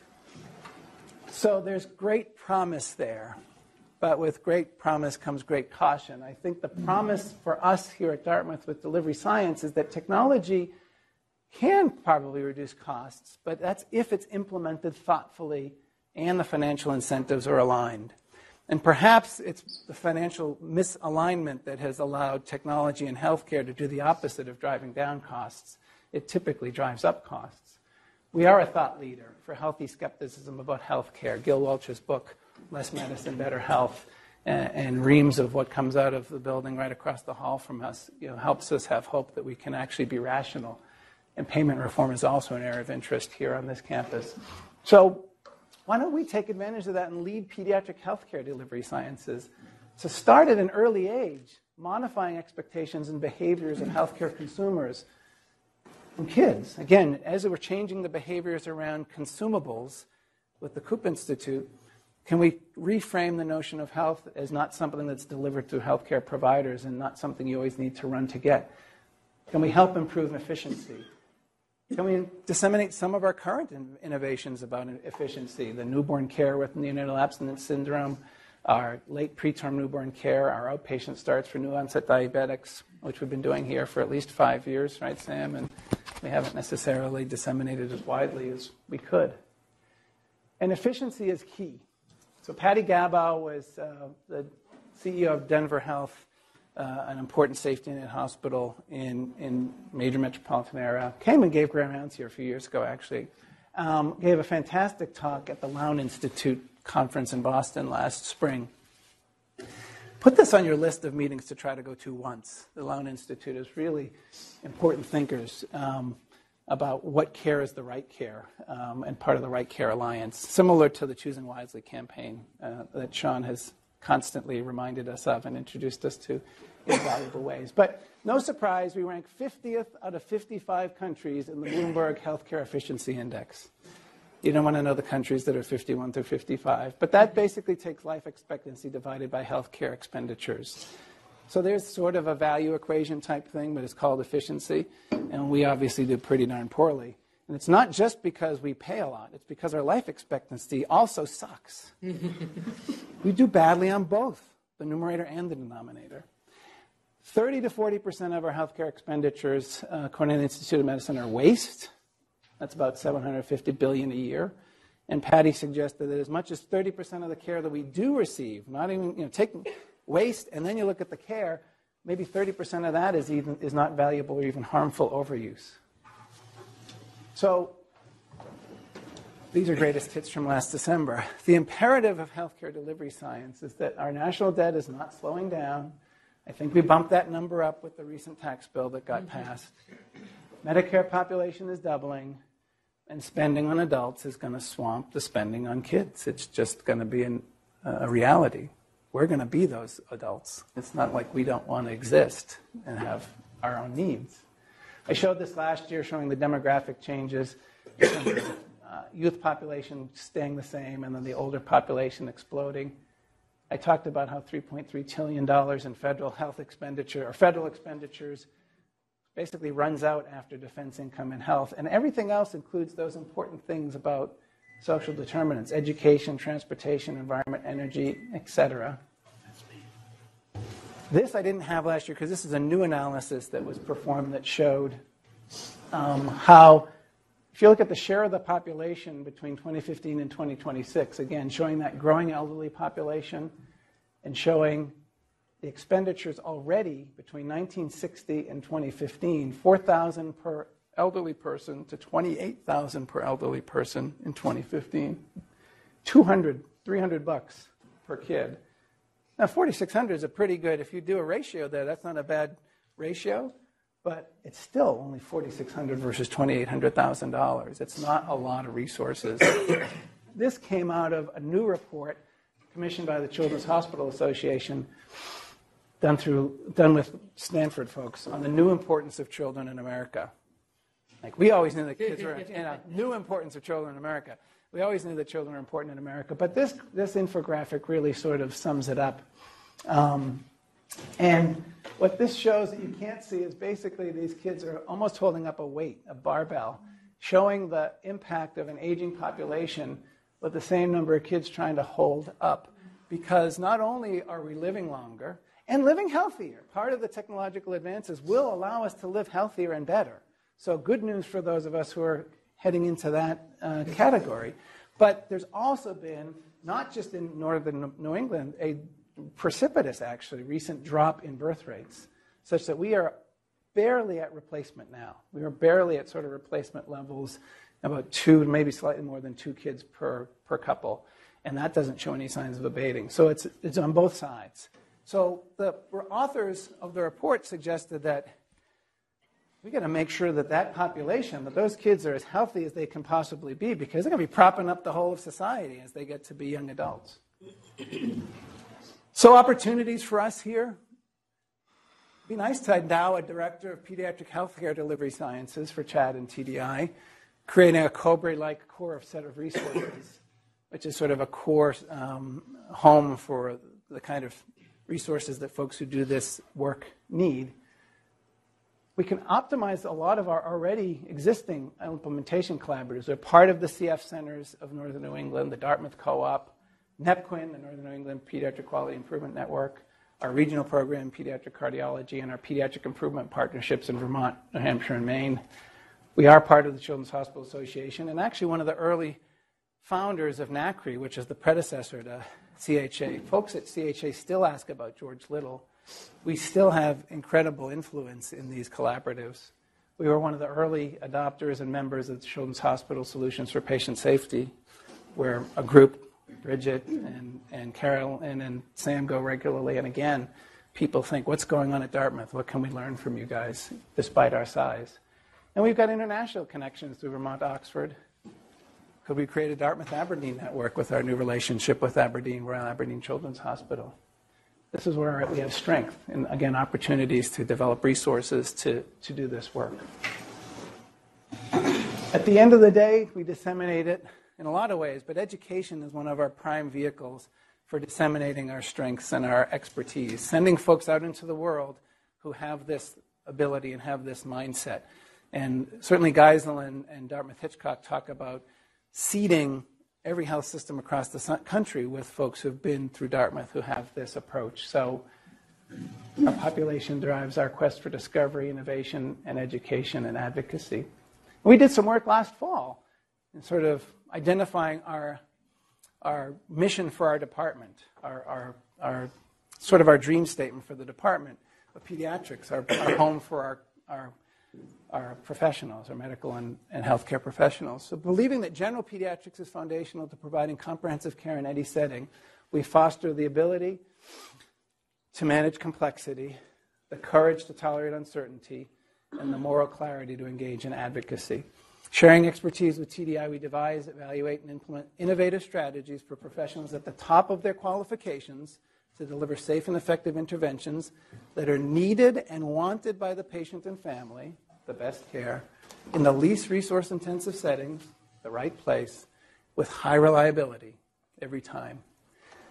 So there's great promise there, but with great promise comes great caution. I think the promise for us here at Dartmouth with delivery science is that technology can probably reduce costs, but that's if it's implemented thoughtfully and the financial incentives are aligned. And perhaps it's the financial misalignment that has allowed technology and healthcare to do the opposite of driving down costs. It typically drives up costs. We are a thought leader for healthy skepticism about healthcare. Gil Welch's book, less medicine, better health, and, reams of what comes out of the building right across the hall from us, you know, helps us have hope that we can actually be rational. And payment reform is also an area of interest here on this campus. So why don't we take advantage of that and lead pediatric healthcare delivery sciences to start at an early age, modifying expectations and behaviors of healthcare consumers and kids. Again, as we're changing the behaviors around consumables with the Koop Institute, can we reframe the notion of health as not something that's delivered through healthcare providers and not something you always need to run to get? Can we help improve efficiency? Can we disseminate some of our current innovations about efficiency? The newborn care with neonatal abstinence syndrome, our late preterm newborn care, our outpatient starts for new onset diabetics, which we've been doing here for at least five years, right, Sam? And we haven't necessarily disseminated as widely as we could. And efficiency is key. So Patty Gabow was uh, the CEO of Denver Health, uh, an important safety net hospital in, in major metropolitan area. Came and gave Grand Rounds here a few years ago, actually. Um, gave a fantastic talk at the Lown Institute conference in Boston last spring. Put this on your list of meetings to try to go to once. The Lown Institute is really important thinkers. Um, about what care is the right care um, and part of the Right Care Alliance, similar to the Choosing Wisely campaign uh, that Sean has constantly reminded us of and introduced us to in valuable ways. But no surprise, we rank 50th out of 55 countries in the Bloomberg Healthcare Efficiency Index. You don't want to know the countries that are 51 through 55, but that basically takes life expectancy divided by healthcare expenditures. So there's sort of a value equation type thing, but it's called efficiency, and we obviously do pretty darn poorly. And it's not just because we pay a lot, it's because our life expectancy also sucks. *laughs* we do badly on both the numerator and the denominator. 30 to 40% of our healthcare expenditures, uh, according to the Institute of Medicine, are waste. That's about 750 billion a year. And Patty suggested that as much as 30% of the care that we do receive, not even, you know, take waste, and then you look at the care, maybe 30% of that is, even, is not valuable or even harmful overuse. So these are greatest hits from last December. The imperative of healthcare delivery science is that our national debt is not slowing down. I think we bumped that number up with the recent tax bill that got mm-hmm. passed. Medicare population is doubling, and spending on adults is going to swamp the spending on kids. It's just going to be an, a reality we're going to be those adults. It's not like we don't want to exist and have our own needs. I showed this last year showing the demographic changes, uh, youth population staying the same, and then the older population exploding. I talked about how $3.3 trillion in federal health expenditure or federal expenditures basically runs out after defense income and health, and everything else includes those important things about social determinants education, transportation, environment, energy, etc. This I didn't have last year because this is a new analysis that was performed that showed um, how, if you look at the share of the population between 2015 and 2026, again, showing that growing elderly population and showing the expenditures already between 1960 and 2015, 4,000 per elderly person to 28,000 per elderly person in 2015. 200, 300 bucks per kid. Now 4600 is a pretty good if you do a ratio there, that's not a bad ratio, but it's still only 4600 versus $2800,000. It's not a lot of resources. *coughs* this came out of a new report commissioned by the Children's Hospital Association done through done with Stanford folks on the new importance of children in America. Like we always knew that kids were, you know, new importance of children in America. We always knew that children are important in America, but this this infographic really sort of sums it up. Um, and what this shows that you can't see is basically these kids are almost holding up a weight, a barbell, showing the impact of an aging population with the same number of kids trying to hold up. Because not only are we living longer and living healthier, part of the technological advances will allow us to live healthier and better. So, good news for those of us who are heading into that uh, category. But there's also been, not just in northern New England, a precipitous, actually, recent drop in birth rates, such that we are barely at replacement now. We are barely at sort of replacement levels, about two, maybe slightly more than two kids per, per couple. and that doesn't show any signs of abating. So it's, it's on both sides. So the authors of the report suggested that we got to make sure that that population, that those kids are as healthy as they can possibly be, because they're going to be propping up the whole of society as they get to be young adults. so opportunities for us here. It'd be nice to endow a director of pediatric healthcare delivery sciences for CHaD and TDI, creating a COBRE-like core set of resources, which is sort of a core um, home for the kind of resources that folks who do this work need we can optimize a lot of our already existing implementation collaborators. They're part of the CF centers of Northern New England, the Dartmouth Co-op, NEPQUIN, the Northern New England Pediatric Quality Improvement Network, our regional program, Pediatric Cardiology, and our Pediatric Improvement Partnerships in Vermont, New Hampshire, and Maine. We are part of the Children's Hospital Association, and actually one of the early founders of NACHRI, which is the predecessor to CHA. Folks at CHA still ask about George Little we still have incredible influence in these collaboratives. We were one of the early adopters and members of the Children's Hospital Solutions for Patient Safety, where a group, Bridget and, and Carol and, and Sam go regularly. And again, people think, what's going on at Dartmouth? What can we learn from you guys, despite our size? And we've got international connections through Vermont Oxford. Could we create a Dartmouth Aberdeen network with our new relationship with Aberdeen, Royal Aberdeen Children's Hospital? This is where we have strength and, again, opportunities to develop resources to, to do this work. At the end of the day, we disseminate it in a lot of ways, but education is one of our prime vehicles for disseminating our strengths and our expertise, sending folks out into the world who have this ability and have this mindset. And certainly Geisel and, and Dartmouth Hitchcock talk about seeding every health system across the country with folks who've been through Dartmouth who have this approach. So our population drives our quest for discovery, innovation, and education and advocacy. We did some work last fall in sort of identifying our, our mission for our department, our, our, our sort of our dream statement for the department of pediatrics, our, our home for our, our our professionals, our medical and, and healthcare professionals. So, believing that general pediatrics is foundational to providing comprehensive care in any setting, we foster the ability to manage complexity, the courage to tolerate uncertainty, and the moral clarity to engage in advocacy. Sharing expertise with TDI, we devise, evaluate, and implement innovative strategies for professionals at the top of their qualifications to deliver safe and effective interventions that are needed and wanted by the patient and family the best care, in the least resource intensive settings, the right place, with high reliability every time.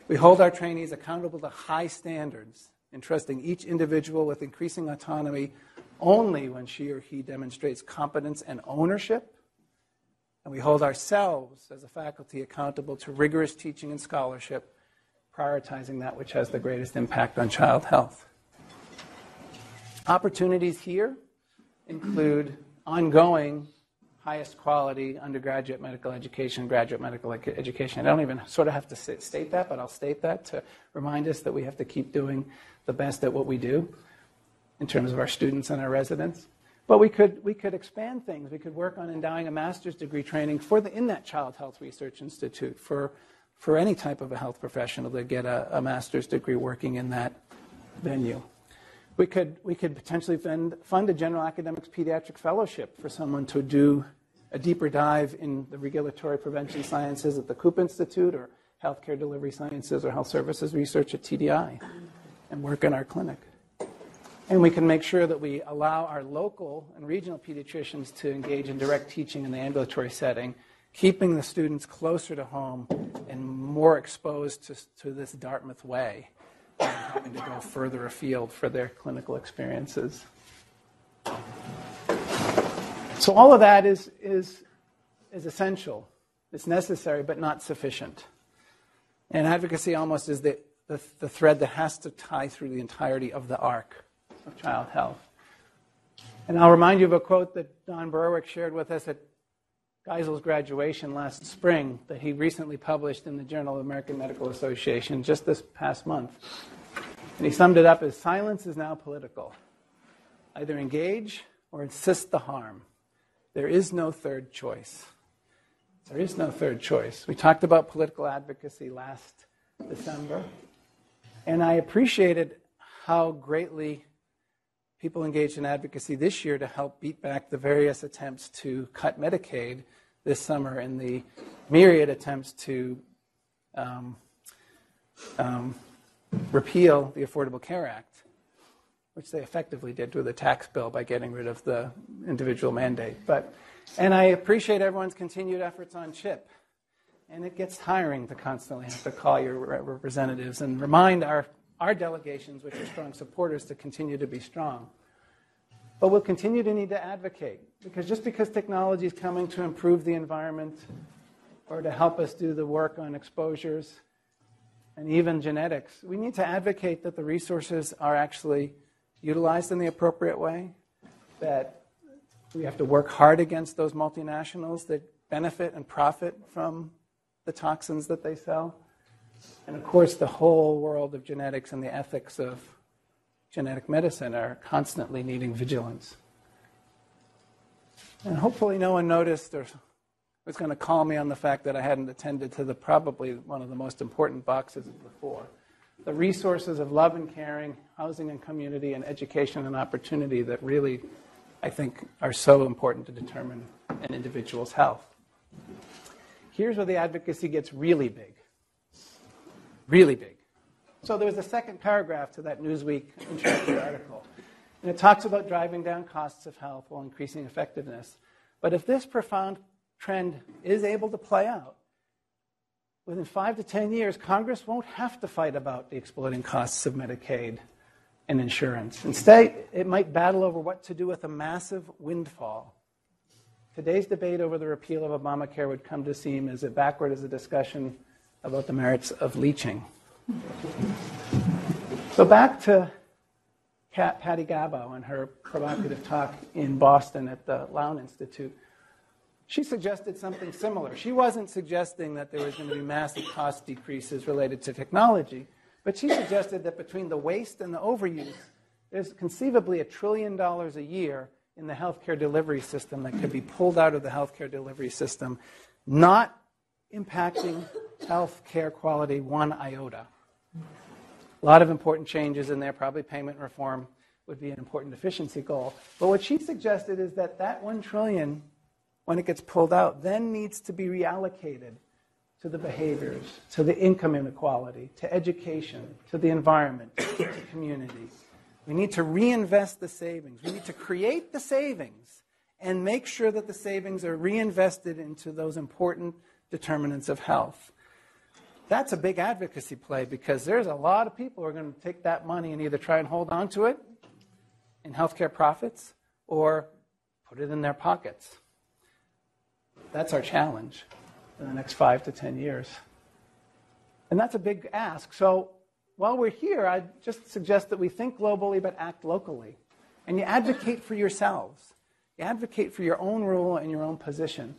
We hold our trainees accountable to high standards, entrusting each individual with increasing autonomy only when she or he demonstrates competence and ownership. And we hold ourselves as a faculty accountable to rigorous teaching and scholarship, prioritizing that which has the greatest impact on child health. Opportunities here include ongoing highest quality undergraduate medical education, graduate medical education. I don't even sort of have to state that, but I'll state that to remind us that we have to keep doing the best at what we do in terms of our students and our residents. But we could, we could expand things. We could work on endowing a master's degree training for the, in that Child Health Research Institute for, for any type of a health professional to get a, a master's degree working in that venue. We could, we could potentially fund, fund a general academics pediatric fellowship for someone to do a deeper dive in the regulatory prevention sciences at the Koop Institute or healthcare delivery sciences or health services research at TDI and work in our clinic. And we can make sure that we allow our local and regional pediatricians to engage in direct teaching in the ambulatory setting, keeping the students closer to home and more exposed to, to this Dartmouth way having to go further afield for their clinical experiences. So all of that is, is, is essential. It's necessary, but not sufficient. And advocacy almost is the, the, the thread that has to tie through the entirety of the arc of child health. And I'll remind you of a quote that Don Berwick shared with us at Geisel's graduation last spring that he recently published in the Journal of American Medical Association just this past month. And he summed it up as silence is now political. Either engage or insist the harm. There is no third choice. There is no third choice. We talked about political advocacy last December, and I appreciated how greatly people engaged in advocacy this year to help beat back the various attempts to cut Medicaid this summer and the myriad attempts to um, um, repeal the Affordable Care Act, which they effectively did with a tax bill by getting rid of the individual mandate. But, and I appreciate everyone's continued efforts on CHIP. And it gets tiring to constantly have to call your representatives and remind our, our delegations, which are strong supporters, to continue to be strong. But we'll continue to need to advocate because just because technology is coming to improve the environment or to help us do the work on exposures and even genetics, we need to advocate that the resources are actually utilized in the appropriate way, that we have to work hard against those multinationals that benefit and profit from the toxins that they sell. And of course, the whole world of genetics and the ethics of genetic medicine are constantly needing vigilance. And hopefully, no one noticed or was going to call me on the fact that I hadn't attended to the probably one of the most important boxes of the four the resources of love and caring, housing and community, and education and opportunity that really, I think, are so important to determine an individual's health. Here's where the advocacy gets really big. Really big. So there was a second paragraph to that Newsweek introductory article. And it talks about driving down costs of health while increasing effectiveness. But if this profound trend is able to play out, within five to 10 years, Congress won't have to fight about the exploding costs of Medicaid and insurance. Instead, it might battle over what to do with a massive windfall. Today's debate over the repeal of Obamacare would come to seem as backward as a discussion about the merits of leeching. So back to Patty Gabow and her provocative talk in Boston at the Lown Institute. She suggested something similar. She wasn't suggesting that there was going to be massive cost decreases related to technology, but she suggested that between the waste and the overuse, there's conceivably a trillion dollars a year in the healthcare delivery system that could be pulled out of the healthcare delivery system, not impacting healthcare quality one iota. A lot of important changes in there, probably payment reform would be an important efficiency goal. But what she suggested is that that 1 trillion when it gets pulled out, then needs to be reallocated to the behaviors, to the income inequality, to education, to the environment, to community. We need to reinvest the savings. We need to create the savings and make sure that the savings are reinvested into those important determinants of health. That's a big advocacy play because there's a lot of people who are going to take that money and either try and hold on to it in healthcare profits or put it in their pockets. That's our challenge in the next five to 10 years. And that's a big ask. So while we're here, I just suggest that we think globally but act locally. And you advocate for yourselves. You advocate for your own rule and your own position.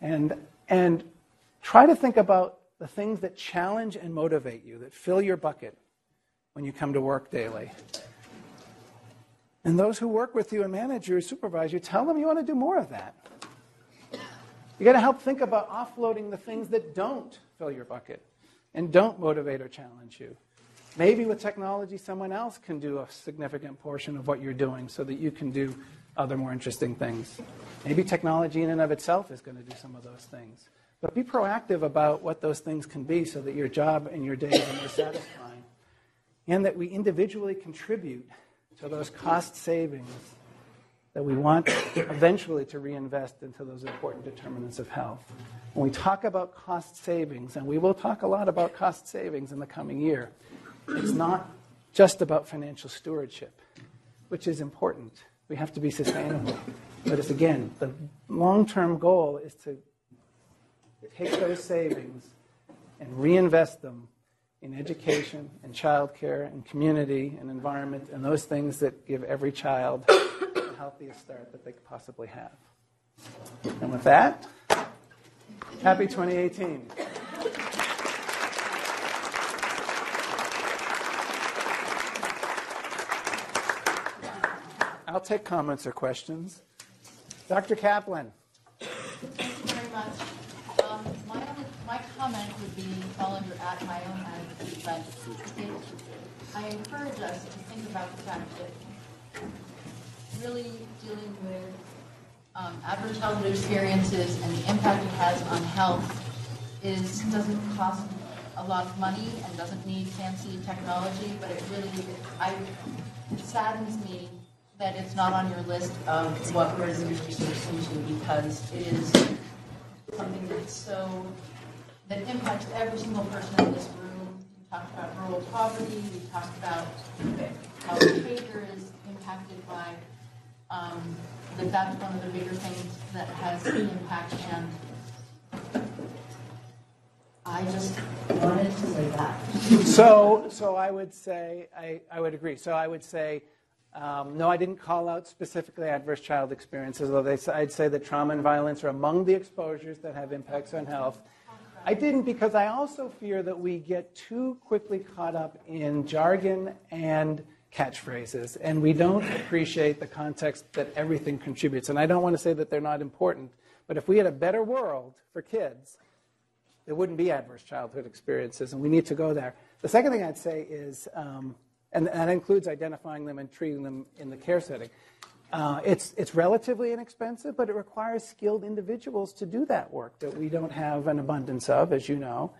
And, and try to think about the things that challenge and motivate you, that fill your bucket when you come to work daily. And those who work with you and manage you or supervise you, tell them you want to do more of that. You got to help think about offloading the things that don't fill your bucket and don't motivate or challenge you. Maybe with technology, someone else can do a significant portion of what you're doing so that you can do other more interesting things. Maybe technology in and of itself is going to do some of those things. But be proactive about what those things can be so that your job and your days are more satisfying. And that we individually contribute to those cost savings that we want eventually to reinvest into those important determinants of health. When we talk about cost savings, and we will talk a lot about cost savings in the coming year, it's not just about financial stewardship, which is important. We have to be sustainable. But it's again, the long term goal is to take those savings and reinvest them in education and childcare and community and environment and those things that give every child the healthiest start that they could possibly have. And with that, happy 2018. I'll take comments or questions. Dr. Kaplan. Thank you very much. Um, my only, my comment would be fall under at my own attitude, but it, I encourage us to think about the fact that really dealing with um, adverse childhood experiences and the impact it has on health is, doesn't cost a lot of money and doesn't need fancy technology, but it really, I, it saddens me that it's not on your list of what going to because it is something that's so, that impacts every single person in this room. We talked about rural poverty, we talked about how behavior is impacted by, um, that that's one of the bigger things that has impact and I just wanted to say that. So, so I would say, I, I would agree. So I would say, um, no, I didn't call out specifically adverse child experiences, although they, I'd say that trauma and violence are among the exposures that have impacts on health. I didn't because I also fear that we get too quickly caught up in jargon and catchphrases, and we don't appreciate the context that everything contributes. And I don't want to say that they're not important, but if we had a better world for kids, there wouldn't be adverse childhood experiences, and we need to go there. The second thing I'd say is, um, and that includes identifying them and treating them in the care setting. Uh, it's, it's relatively inexpensive, but it requires skilled individuals to do that work that we don't have an abundance of, as you know.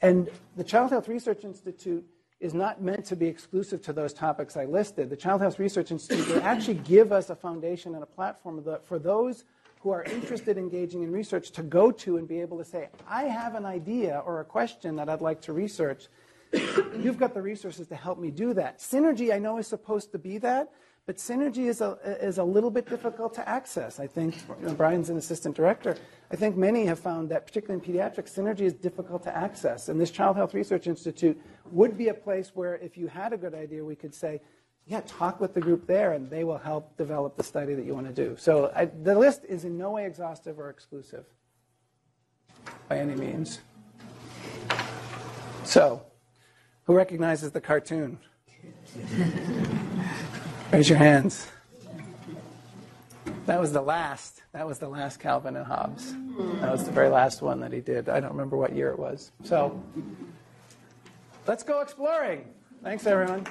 And the Child Health Research Institute is not meant to be exclusive to those topics I listed. The Child Health Research Institute will actually give us a foundation and a platform for those who are interested in engaging in research to go to and be able to say, I have an idea or a question that I'd like to research. You've got the resources to help me do that. Synergy, I know, is supposed to be that, but synergy is a, is a little bit difficult to access. I think you know, Brian's an assistant director. I think many have found that, particularly in pediatrics, synergy is difficult to access. And this Child Health Research Institute would be a place where, if you had a good idea, we could say, yeah, talk with the group there, and they will help develop the study that you want to do. So I, the list is in no way exhaustive or exclusive by any means. So, who recognizes the cartoon? *laughs* Raise your hands. That was the last. That was the last Calvin and Hobbes. That was the very last one that he did. I don't remember what year it was. So, let's go exploring. Thanks, everyone.